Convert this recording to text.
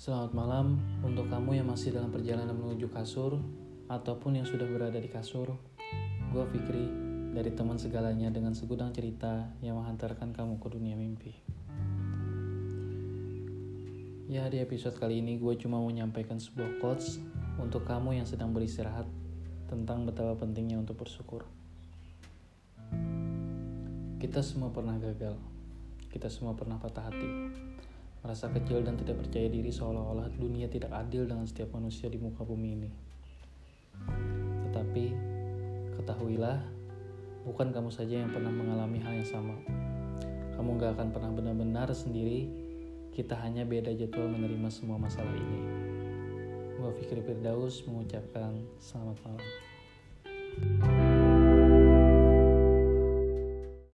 Selamat malam untuk kamu yang masih dalam perjalanan menuju kasur ataupun yang sudah berada di kasur. Gue Fikri dari teman segalanya dengan segudang cerita yang menghantarkan kamu ke dunia mimpi. Ya di episode kali ini gue cuma mau menyampaikan sebuah quotes untuk kamu yang sedang beristirahat tentang betapa pentingnya untuk bersyukur. Kita semua pernah gagal. Kita semua pernah patah hati merasa kecil dan tidak percaya diri seolah-olah dunia tidak adil dengan setiap manusia di muka bumi ini. Tetapi, ketahuilah, bukan kamu saja yang pernah mengalami hal yang sama. Kamu gak akan pernah benar-benar sendiri, kita hanya beda jadwal menerima semua masalah ini. Gua Fikri Firdaus mengucapkan selamat malam.